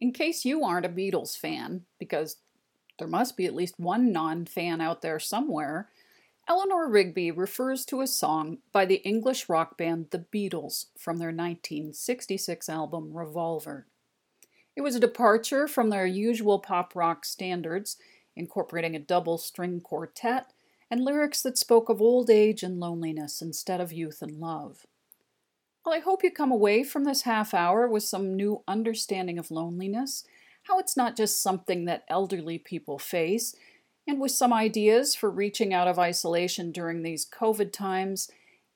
In case you aren't a Beatles fan, because there must be at least one non fan out there somewhere, Eleanor Rigby refers to a song by the English rock band The Beatles from their 1966 album Revolver. It was a departure from their usual pop rock standards, incorporating a double string quartet and lyrics that spoke of old age and loneliness instead of youth and love. Well, I hope you come away from this half hour with some new understanding of loneliness, how it's not just something that elderly people face, and with some ideas for reaching out of isolation during these COVID times.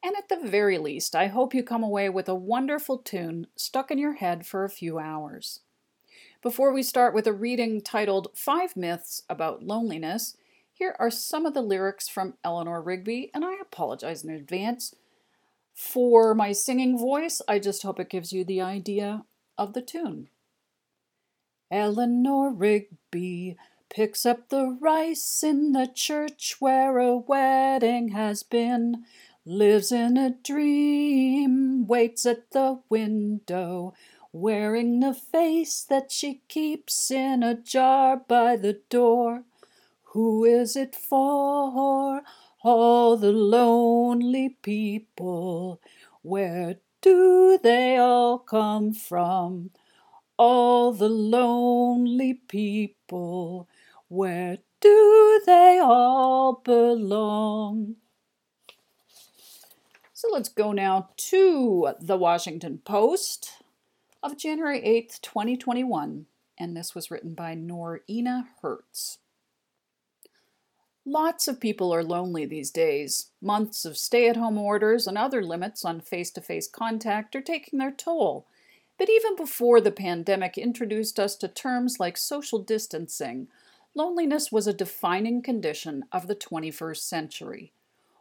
And at the very least, I hope you come away with a wonderful tune stuck in your head for a few hours. Before we start with a reading titled Five Myths About Loneliness, here are some of the lyrics from Eleanor Rigby, and I apologize in advance for my singing voice, I just hope it gives you the idea of the tune. Eleanor Rigby picks up the rice in the church where a wedding has been, lives in a dream, waits at the window, wearing the face that she keeps in a jar by the door. Who is it for? All the lonely people. Where do they all come from? All the lonely people. Where do they all belong? So let's go now to the Washington Post of January 8th, 2021. And this was written by Noreena Hertz. Lots of people are lonely these days. Months of stay at home orders and other limits on face to face contact are taking their toll. But even before the pandemic introduced us to terms like social distancing, loneliness was a defining condition of the 21st century.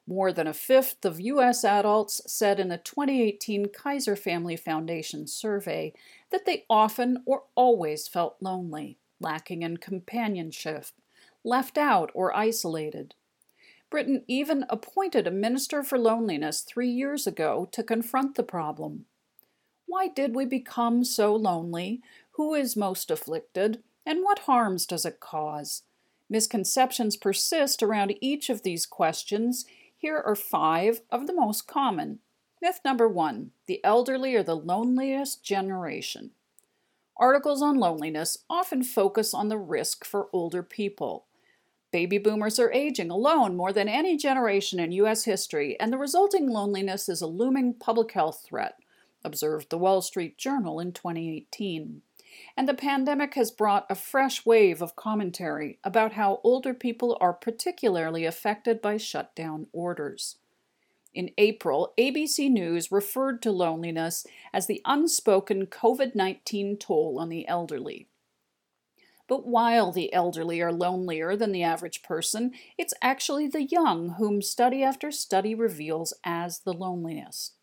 More than a fifth of U.S. adults said in a 2018 Kaiser Family Foundation survey that they often or always felt lonely, lacking in companionship, left out, or isolated. Britain even appointed a minister for loneliness three years ago to confront the problem. Why did we become so lonely? Who is most afflicted? And what harms does it cause? Misconceptions persist around each of these questions. Here are five of the most common. Myth number one the elderly are the loneliest generation. Articles on loneliness often focus on the risk for older people. Baby boomers are aging alone more than any generation in U.S. history, and the resulting loneliness is a looming public health threat, observed the Wall Street Journal in 2018. And the pandemic has brought a fresh wave of commentary about how older people are particularly affected by shutdown orders. In April, ABC News referred to loneliness as the unspoken COVID 19 toll on the elderly. But while the elderly are lonelier than the average person, it's actually the young whom study after study reveals as the loneliest.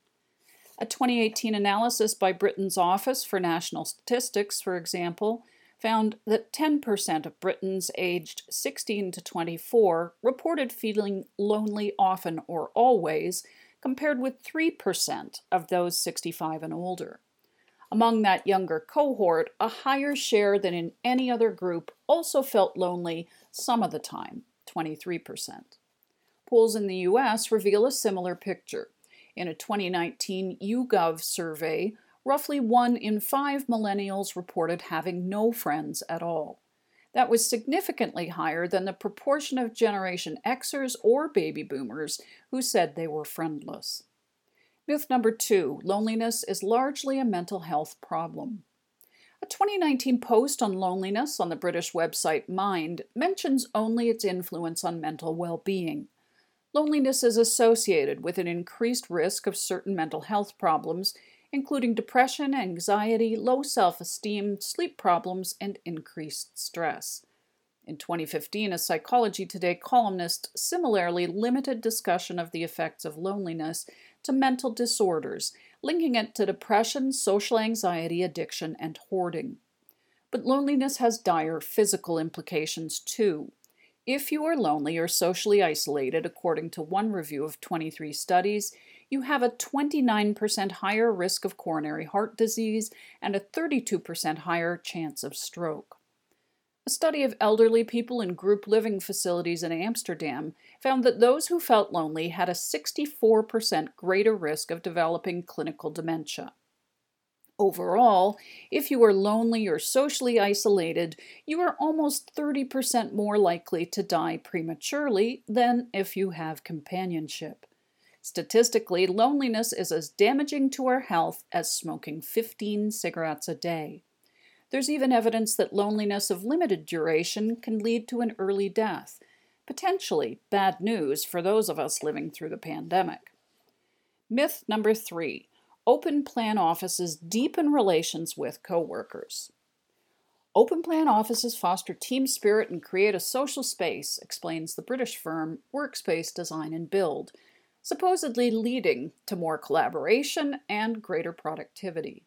A 2018 analysis by Britain's Office for National Statistics, for example, found that 10% of Britons aged 16 to 24 reported feeling lonely often or always, compared with 3% of those 65 and older. Among that younger cohort, a higher share than in any other group also felt lonely some of the time, 23%. Polls in the US reveal a similar picture. In a 2019 YouGov survey, roughly one in five millennials reported having no friends at all. That was significantly higher than the proportion of Generation Xers or baby boomers who said they were friendless. Myth number two loneliness is largely a mental health problem. A 2019 post on loneliness on the British website Mind mentions only its influence on mental well being. Loneliness is associated with an increased risk of certain mental health problems, including depression, anxiety, low self esteem, sleep problems, and increased stress. In 2015, a Psychology Today columnist similarly limited discussion of the effects of loneliness to mental disorders, linking it to depression, social anxiety, addiction, and hoarding. But loneliness has dire physical implications too. If you are lonely or socially isolated, according to one review of 23 studies, you have a 29% higher risk of coronary heart disease and a 32% higher chance of stroke. A study of elderly people in group living facilities in Amsterdam found that those who felt lonely had a 64% greater risk of developing clinical dementia. Overall, if you are lonely or socially isolated, you are almost 30% more likely to die prematurely than if you have companionship. Statistically, loneliness is as damaging to our health as smoking 15 cigarettes a day. There's even evidence that loneliness of limited duration can lead to an early death, potentially bad news for those of us living through the pandemic. Myth number three Open plan offices deepen relations with coworkers. Open plan offices foster team spirit and create a social space, explains the British firm Workspace Design and Build, supposedly leading to more collaboration and greater productivity.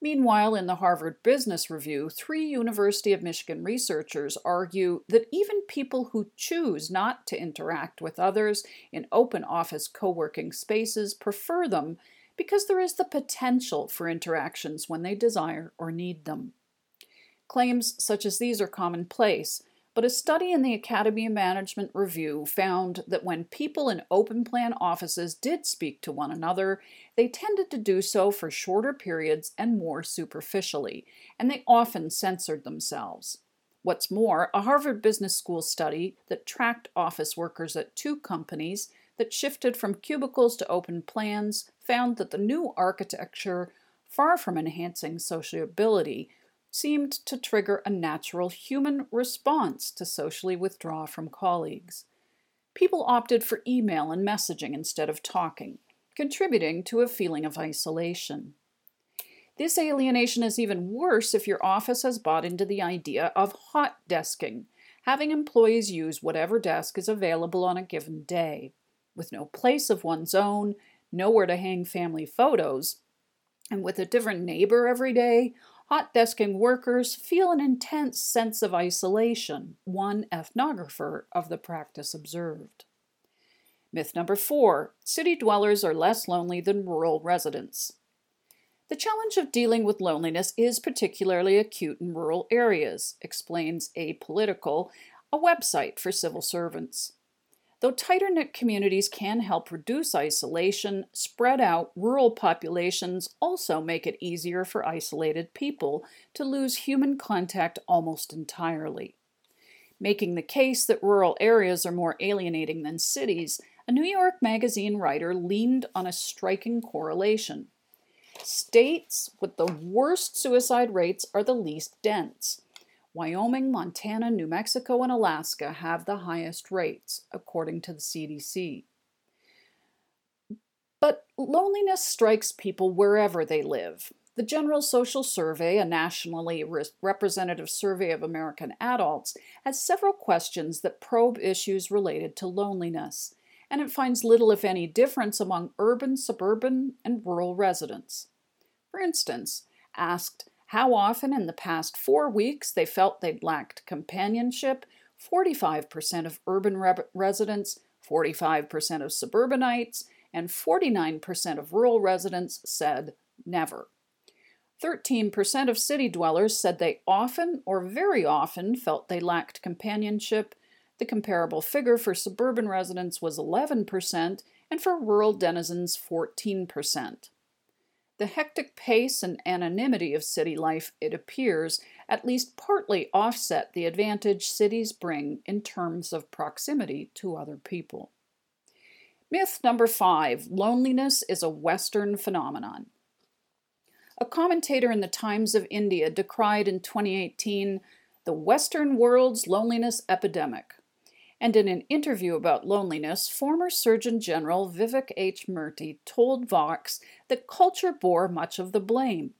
Meanwhile, in the Harvard Business Review, three University of Michigan researchers argue that even people who choose not to interact with others in open office co working spaces prefer them because there is the potential for interactions when they desire or need them. Claims such as these are commonplace, but a study in the Academy of Management Review found that when people in open plan offices did speak to one another, they tended to do so for shorter periods and more superficially, and they often censored themselves. What's more, a Harvard Business School study that tracked office workers at two companies that shifted from cubicles to open plans found that the new architecture, far from enhancing sociability, seemed to trigger a natural human response to socially withdraw from colleagues. People opted for email and messaging instead of talking, contributing to a feeling of isolation. This alienation is even worse if your office has bought into the idea of hot desking, having employees use whatever desk is available on a given day with no place of one's own, nowhere to hang family photos, and with a different neighbor every day, hot desking workers feel an intense sense of isolation, one ethnographer of the practice observed. Myth number four city dwellers are less lonely than rural residents. The challenge of dealing with loneliness is particularly acute in rural areas, explains Apolitical, a website for civil servants. Though tighter knit communities can help reduce isolation, spread out rural populations also make it easier for isolated people to lose human contact almost entirely. Making the case that rural areas are more alienating than cities, a New York Magazine writer leaned on a striking correlation. States with the worst suicide rates are the least dense. Wyoming, Montana, New Mexico, and Alaska have the highest rates, according to the CDC. But loneliness strikes people wherever they live. The General Social Survey, a nationally re- representative survey of American adults, has several questions that probe issues related to loneliness, and it finds little, if any, difference among urban, suburban, and rural residents. For instance, asked how often in the past four weeks they felt they'd lacked companionship, 45% of urban re- residents, 45% of suburbanites, and 49% of rural residents said never. 13% of city dwellers said they often or very often felt they lacked companionship. The comparable figure for suburban residents was 11%, and for rural denizens, 14%. The hectic pace and anonymity of city life, it appears, at least partly offset the advantage cities bring in terms of proximity to other people. Myth number five loneliness is a Western phenomenon. A commentator in the Times of India decried in 2018 the Western world's loneliness epidemic and in an interview about loneliness, former Surgeon General Vivek H. Murthy told Vox that culture bore much of the blame.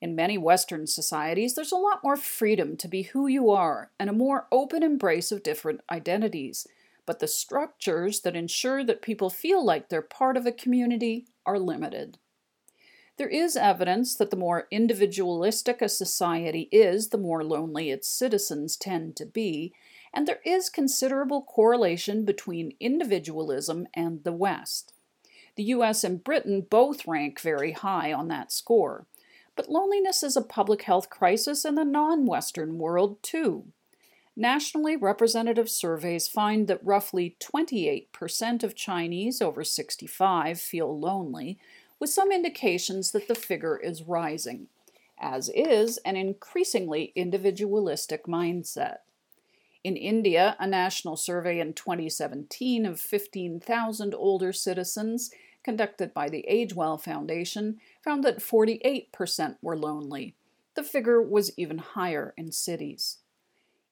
In many Western societies, there's a lot more freedom to be who you are and a more open embrace of different identities, but the structures that ensure that people feel like they're part of a community are limited. There is evidence that the more individualistic a society is, the more lonely its citizens tend to be, and there is considerable correlation between individualism and the West. The US and Britain both rank very high on that score. But loneliness is a public health crisis in the non Western world, too. Nationally representative surveys find that roughly 28% of Chinese over 65 feel lonely, with some indications that the figure is rising, as is an increasingly individualistic mindset. In India, a national survey in 2017 of 15,000 older citizens, conducted by the AgeWell Foundation, found that 48% were lonely. The figure was even higher in cities.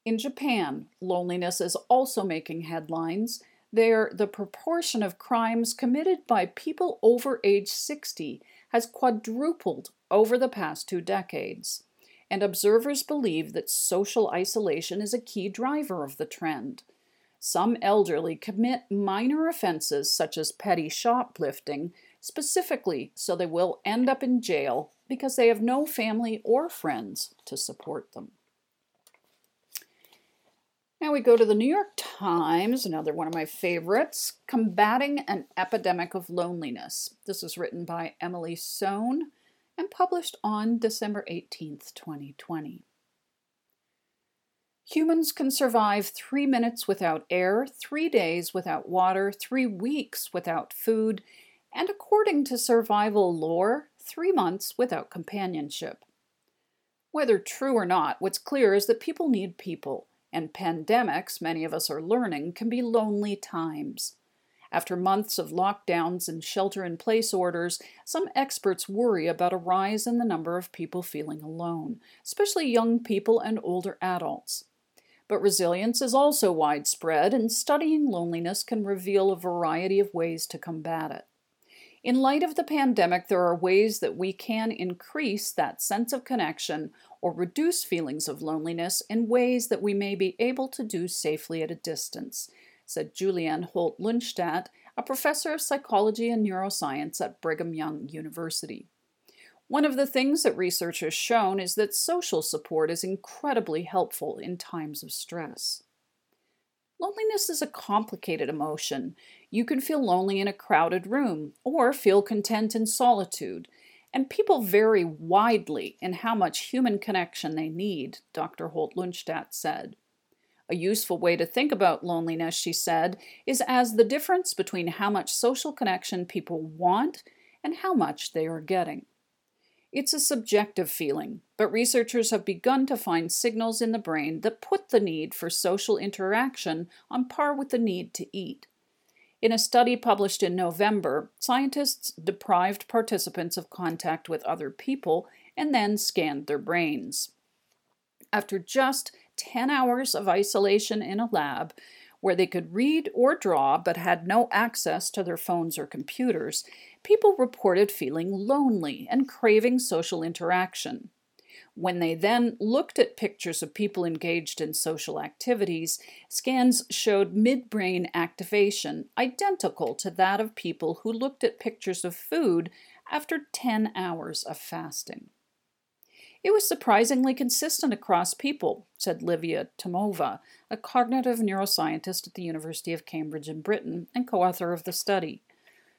In Japan, loneliness is also making headlines. There, the proportion of crimes committed by people over age 60 has quadrupled over the past two decades, and observers believe that social isolation is a key driver of the trend. Some elderly commit minor offenses such as petty shoplifting specifically so they will end up in jail because they have no family or friends to support them. Now we go to the New York Times, another one of my favorites Combating an Epidemic of Loneliness. This is written by Emily Sohn and published on December 18th, 2020. Humans can survive three minutes without air, three days without water, three weeks without food, and according to survival lore, three months without companionship. Whether true or not, what's clear is that people need people and pandemics, many of us are learning, can be lonely times. After months of lockdowns and shelter in place orders, some experts worry about a rise in the number of people feeling alone, especially young people and older adults. But resilience is also widespread, and studying loneliness can reveal a variety of ways to combat it. In light of the pandemic, there are ways that we can increase that sense of connection or reduce feelings of loneliness in ways that we may be able to do safely at a distance, said Julianne Holt Lunstad, a professor of psychology and neuroscience at Brigham Young University. One of the things that research has shown is that social support is incredibly helpful in times of stress. Loneliness is a complicated emotion. You can feel lonely in a crowded room or feel content in solitude, and people vary widely in how much human connection they need, Dr. Holt Lunstad said. A useful way to think about loneliness, she said, is as the difference between how much social connection people want and how much they are getting. It's a subjective feeling, but researchers have begun to find signals in the brain that put the need for social interaction on par with the need to eat. In a study published in November, scientists deprived participants of contact with other people and then scanned their brains. After just 10 hours of isolation in a lab, where they could read or draw but had no access to their phones or computers, people reported feeling lonely and craving social interaction. When they then looked at pictures of people engaged in social activities, scans showed midbrain activation identical to that of people who looked at pictures of food after 10 hours of fasting. It was surprisingly consistent across people, said Livia Tomova, a cognitive neuroscientist at the University of Cambridge in Britain and co author of the study.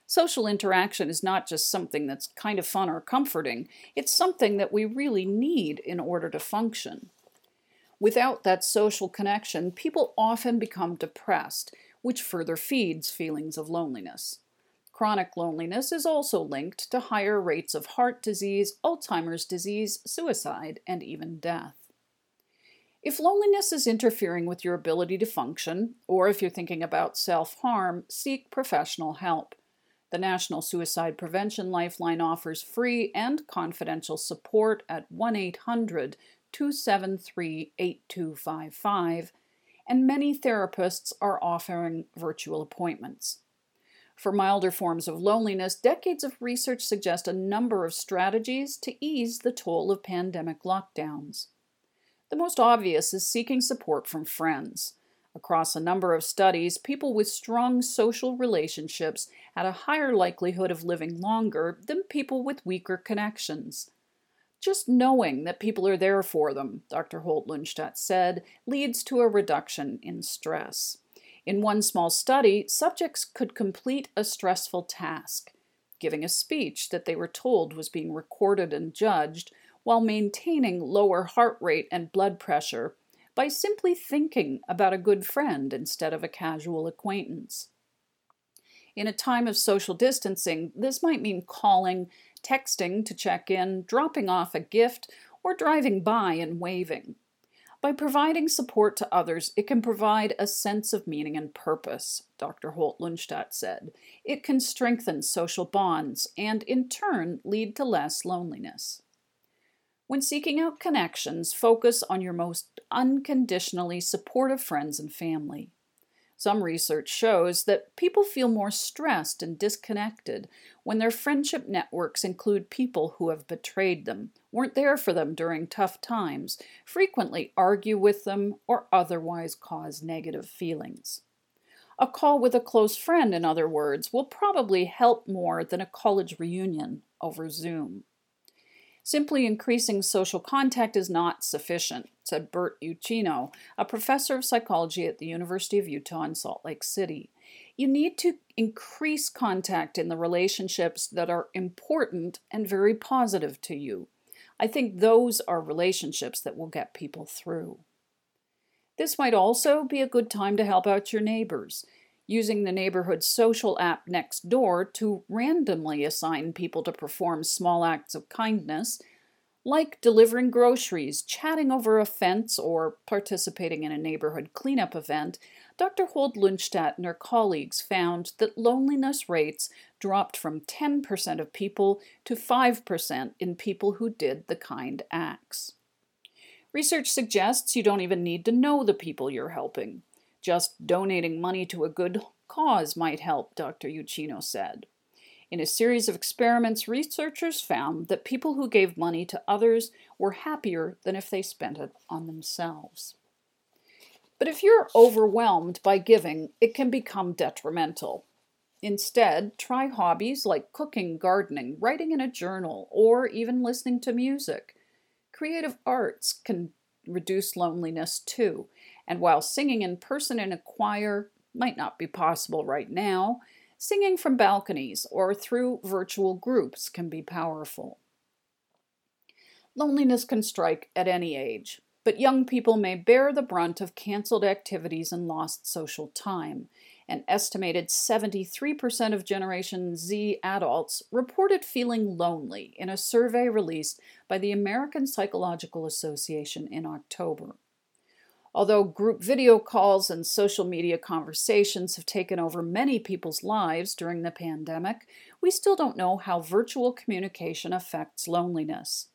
Social interaction is not just something that's kind of fun or comforting, it's something that we really need in order to function. Without that social connection, people often become depressed, which further feeds feelings of loneliness. Chronic loneliness is also linked to higher rates of heart disease, Alzheimer's disease, suicide, and even death. If loneliness is interfering with your ability to function, or if you're thinking about self harm, seek professional help. The National Suicide Prevention Lifeline offers free and confidential support at 1 800 273 8255, and many therapists are offering virtual appointments. For milder forms of loneliness, decades of research suggest a number of strategies to ease the toll of pandemic lockdowns. The most obvious is seeking support from friends. Across a number of studies, people with strong social relationships had a higher likelihood of living longer than people with weaker connections. Just knowing that people are there for them, Dr. Holt Lunstad said, leads to a reduction in stress. In one small study, subjects could complete a stressful task. giving a speech that they were told was being recorded and judged, while maintaining lower heart rate and blood pressure by simply thinking about a good friend instead of a casual acquaintance. In a time of social distancing, this might mean calling, texting to check in, dropping off a gift, or driving by and waving. By providing support to others, it can provide a sense of meaning and purpose, Dr. Holt Lunstad said. It can strengthen social bonds and, in turn, lead to less loneliness. When seeking out connections, focus on your most unconditionally supportive friends and family. Some research shows that people feel more stressed and disconnected when their friendship networks include people who have betrayed them, weren't there for them during tough times, frequently argue with them, or otherwise cause negative feelings. A call with a close friend, in other words, will probably help more than a college reunion over Zoom. Simply increasing social contact is not sufficient, said Bert Uchino, a professor of psychology at the University of Utah in Salt Lake City. You need to increase contact in the relationships that are important and very positive to you. I think those are relationships that will get people through. This might also be a good time to help out your neighbors using the neighborhood social app Nextdoor to randomly assign people to perform small acts of kindness, like delivering groceries, chatting over a fence, or participating in a neighborhood cleanup event, Dr. Holt Lunstad and her colleagues found that loneliness rates dropped from 10% of people to 5% in people who did the kind acts. Research suggests you don't even need to know the people you're helping. Just donating money to a good cause might help, Dr. Uchino said. In a series of experiments, researchers found that people who gave money to others were happier than if they spent it on themselves. But if you're overwhelmed by giving, it can become detrimental. Instead, try hobbies like cooking, gardening, writing in a journal, or even listening to music. Creative arts can reduce loneliness too, and while singing in person in a choir might not be possible right now, singing from balconies or through virtual groups can be powerful. Loneliness can strike at any age, but young people may bear the brunt of canceled activities and lost social time. An estimated 73% of Generation Z adults reported feeling lonely in a survey released by the American Psychological Association in October. Although group video calls and social media conversations have taken over many people's lives during the pandemic, we still don't know how virtual communication affects loneliness.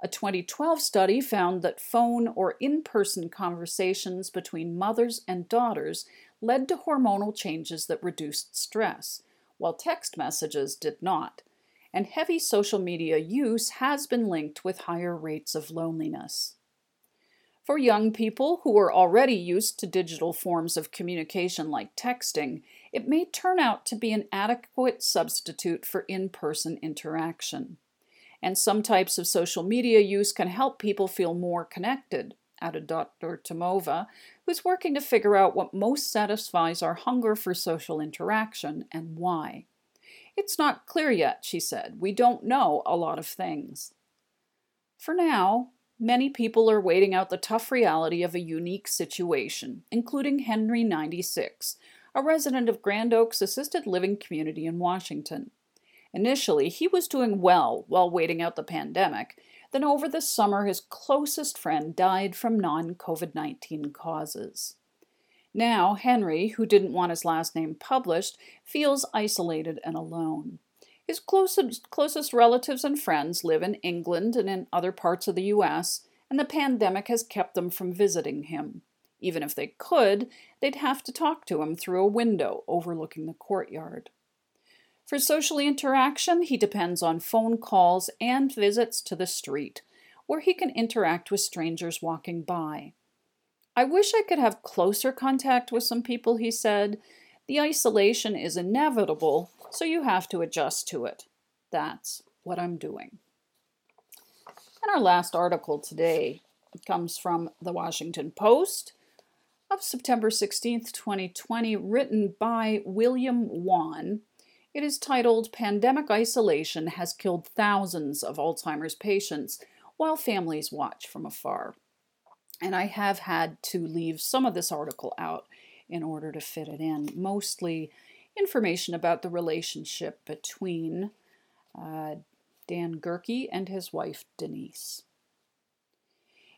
A 2012 study found that phone or in person conversations between mothers and daughters led to hormonal changes that reduced stress, while text messages did not. And heavy social media use has been linked with higher rates of loneliness. For young people who are already used to digital forms of communication like texting, it may turn out to be an adequate substitute for in person interaction. And some types of social media use can help people feel more connected, added Dr. Tomova, who's working to figure out what most satisfies our hunger for social interaction and why. It's not clear yet, she said. We don't know a lot of things. For now, Many people are waiting out the tough reality of a unique situation, including Henry 96, a resident of Grand Oaks Assisted Living Community in Washington. Initially, he was doing well while waiting out the pandemic. Then, over the summer, his closest friend died from non COVID 19 causes. Now, Henry, who didn't want his last name published, feels isolated and alone. His closest, closest relatives and friends live in England and in other parts of the U.S., and the pandemic has kept them from visiting him. Even if they could, they'd have to talk to him through a window overlooking the courtyard. For social interaction, he depends on phone calls and visits to the street, where he can interact with strangers walking by. I wish I could have closer contact with some people, he said. The isolation is inevitable, so you have to adjust to it. That's what I'm doing. And our last article today comes from the Washington Post of September 16th, 2020, written by William Wan. It is titled Pandemic Isolation Has Killed Thousands of Alzheimer's Patients While Families Watch from Afar. And I have had to leave some of this article out in order to fit it in, mostly information about the relationship between uh, Dan Gehrke and his wife Denise.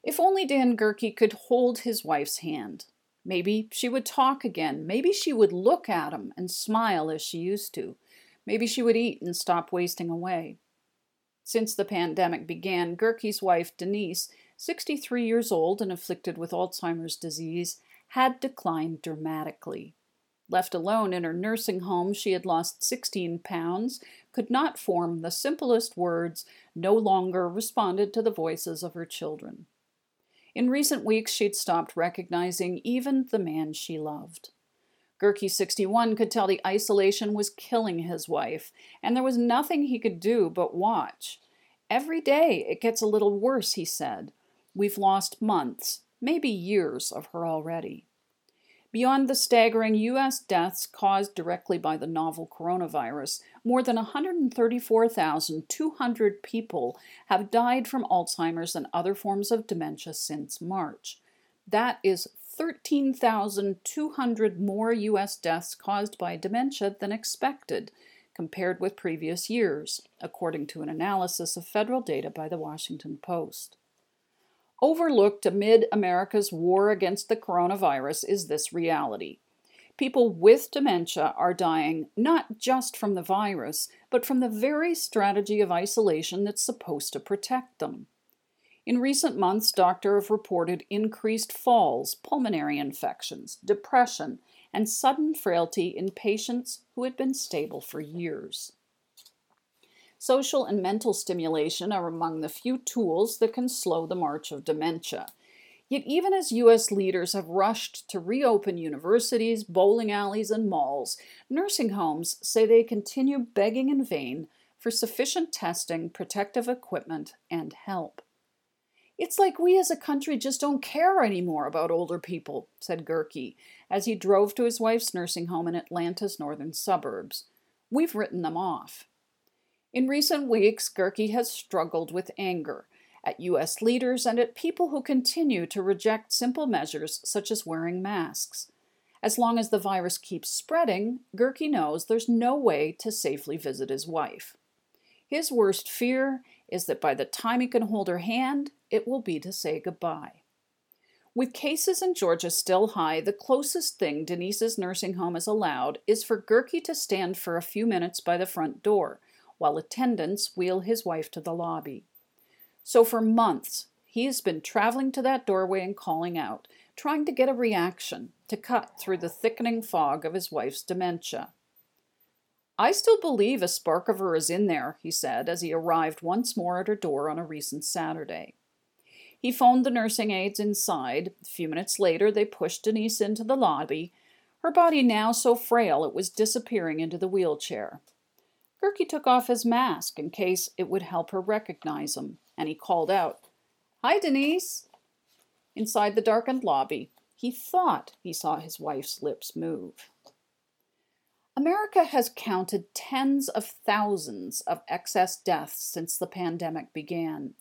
If only Dan Gehrke could hold his wife's hand. Maybe she would talk again. Maybe she would look at him and smile as she used to. Maybe she would eat and stop wasting away. Since the pandemic began, Gehrke's wife, Denise, 63 years old and afflicted with Alzheimer's disease, had declined dramatically. Left alone in her nursing home, she had lost 16 pounds, could not form the simplest words, no longer responded to the voices of her children. In recent weeks, she'd stopped recognizing even the man she loved. Gehrke 61 could tell the isolation was killing his wife, and there was nothing he could do but watch. Every day it gets a little worse, he said. We've lost months, maybe years of her already. Beyond the staggering U.S. deaths caused directly by the novel coronavirus, more than 134,200 people have died from Alzheimer's and other forms of dementia since March. That is 13,200 more U.S. deaths caused by dementia than expected, compared with previous years, according to an analysis of federal data by the Washington Post. Overlooked amid America's war against the coronavirus is this reality. People with dementia are dying not just from the virus, but from the very strategy of isolation that's supposed to protect them. In recent months, doctors have reported increased falls, pulmonary infections, depression, and sudden frailty in patients who had been stable for years. Social and mental stimulation are among the few tools that can slow the march of dementia. Yet, even as U.S. leaders have rushed to reopen universities, bowling alleys, and malls, nursing homes say they continue begging in vain for sufficient testing, protective equipment, and help. It's like we as a country just don't care anymore about older people, said Gehrke as he drove to his wife's nursing home in Atlanta's northern suburbs. We've written them off. In recent weeks, Gehrke has struggled with anger at U.S. leaders and at people who continue to reject simple measures such as wearing masks. As long as the virus keeps spreading, Gehrke knows there's no way to safely visit his wife. His worst fear is that by the time he can hold her hand, it will be to say goodbye. With cases in Georgia still high, the closest thing Denise's nursing home is allowed is for Gehrke to stand for a few minutes by the front door while attendants wheel his wife to the lobby. So for months, he has been traveling to that doorway and calling out, trying to get a reaction to cut through the thickening fog of his wife's dementia. I still believe a spark of her is in there, he said as he arrived once more at her door on a recent Saturday. He phoned the nursing aides inside. A few minutes later, they pushed Denise into the lobby, her body now so frail it was disappearing into the wheelchair. Gehrke took off his mask in case it would help her recognize him, and he called out, Hi, Denise! Inside the darkened lobby, he thought he saw his wife's lips move. America has counted tens of thousands of excess deaths since the pandemic began.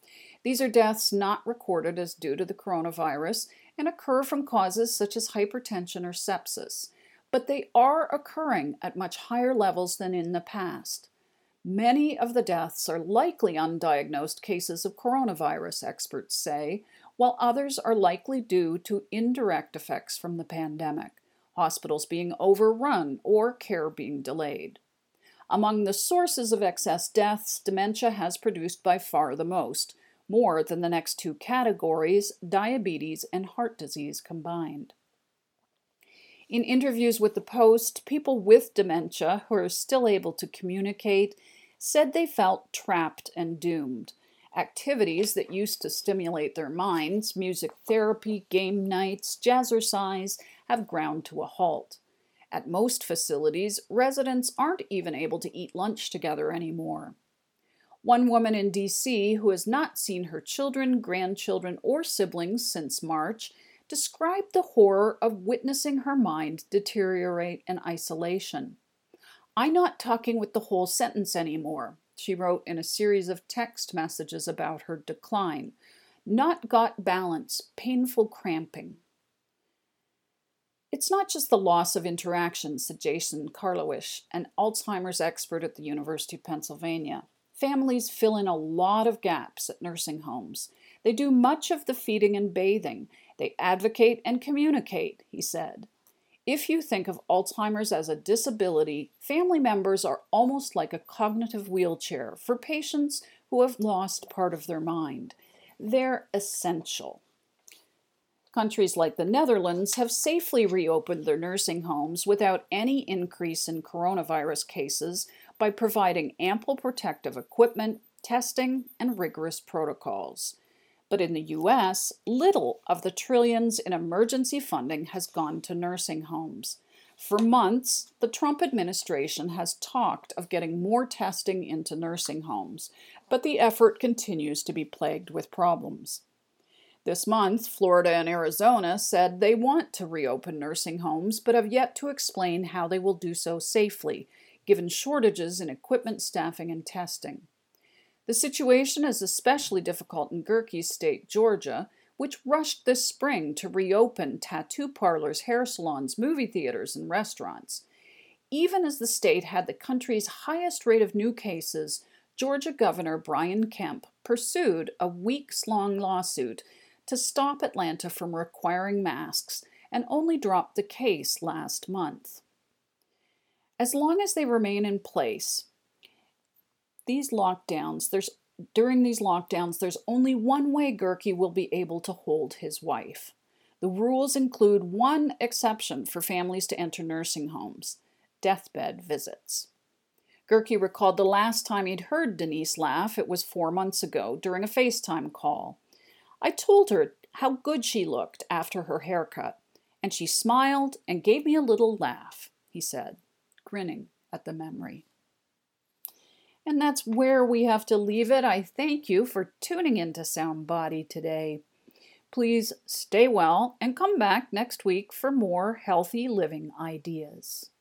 These are deaths not recorded as due to the coronavirus and occur from causes such as hypertension or sepsis but they are occurring at much higher levels than in the past. Many of the deaths are likely undiagnosed cases of coronavirus, experts say, while others are likely due to indirect effects from the pandemic, hospitals being overrun or care being delayed. Among the sources of excess deaths, dementia has produced by far the most, more than the next two categories, diabetes and heart disease combined. In interviews with the Post, people with dementia who are still able to communicate said they felt trapped and doomed. Activities that used to stimulate their minds, music therapy, game nights, jazzercise, have ground to a halt. At most facilities, residents aren't even able to eat lunch together anymore. One woman in D.C. who has not seen her children, grandchildren, or siblings since March described the horror of witnessing her mind deteriorate in isolation. I'm not talking with the whole sentence anymore, she wrote in a series of text messages about her decline. Not got balance, painful cramping. It's not just the loss of interaction, said Jason Karlawish, an Alzheimer's expert at the University of Pennsylvania. Families fill in a lot of gaps at nursing homes. They do much of the feeding and bathing. They advocate and communicate, he said. If you think of Alzheimer's as a disability, family members are almost like a cognitive wheelchair for patients who have lost part of their mind. They're essential. Countries like the Netherlands have safely reopened their nursing homes without any increase in coronavirus cases by providing ample protective equipment, testing, and rigorous protocols. But in the US, little of the trillions in emergency funding has gone to nursing homes. For months, the Trump administration has talked of getting more testing into nursing homes, but the effort continues to be plagued with problems. This month, Florida and Arizona said they want to reopen nursing homes, but have yet to explain how they will do so safely, given shortages in equipment, staffing, and testing. The situation is especially difficult in Gehrke's state, Georgia, which rushed this spring to reopen tattoo parlors, hair salons, movie theaters, and restaurants. Even as the state had the country's highest rate of new cases, Georgia Governor Brian Kemp pursued a weeks long lawsuit to stop Atlanta from requiring masks and only dropped the case last month. As long as they remain in place, these lockdowns, there's during these lockdowns, there's only one way Gehrke will be able to hold his wife. The rules include one exception for families to enter nursing homes deathbed visits. Gehrke recalled the last time he'd heard Denise laugh, it was four months ago, during a FaceTime call. I told her how good she looked after her haircut, and she smiled and gave me a little laugh, he said, grinning at the memory. And that's where we have to leave it. I thank you for tuning into Sound Body today. Please stay well and come back next week for more healthy living ideas.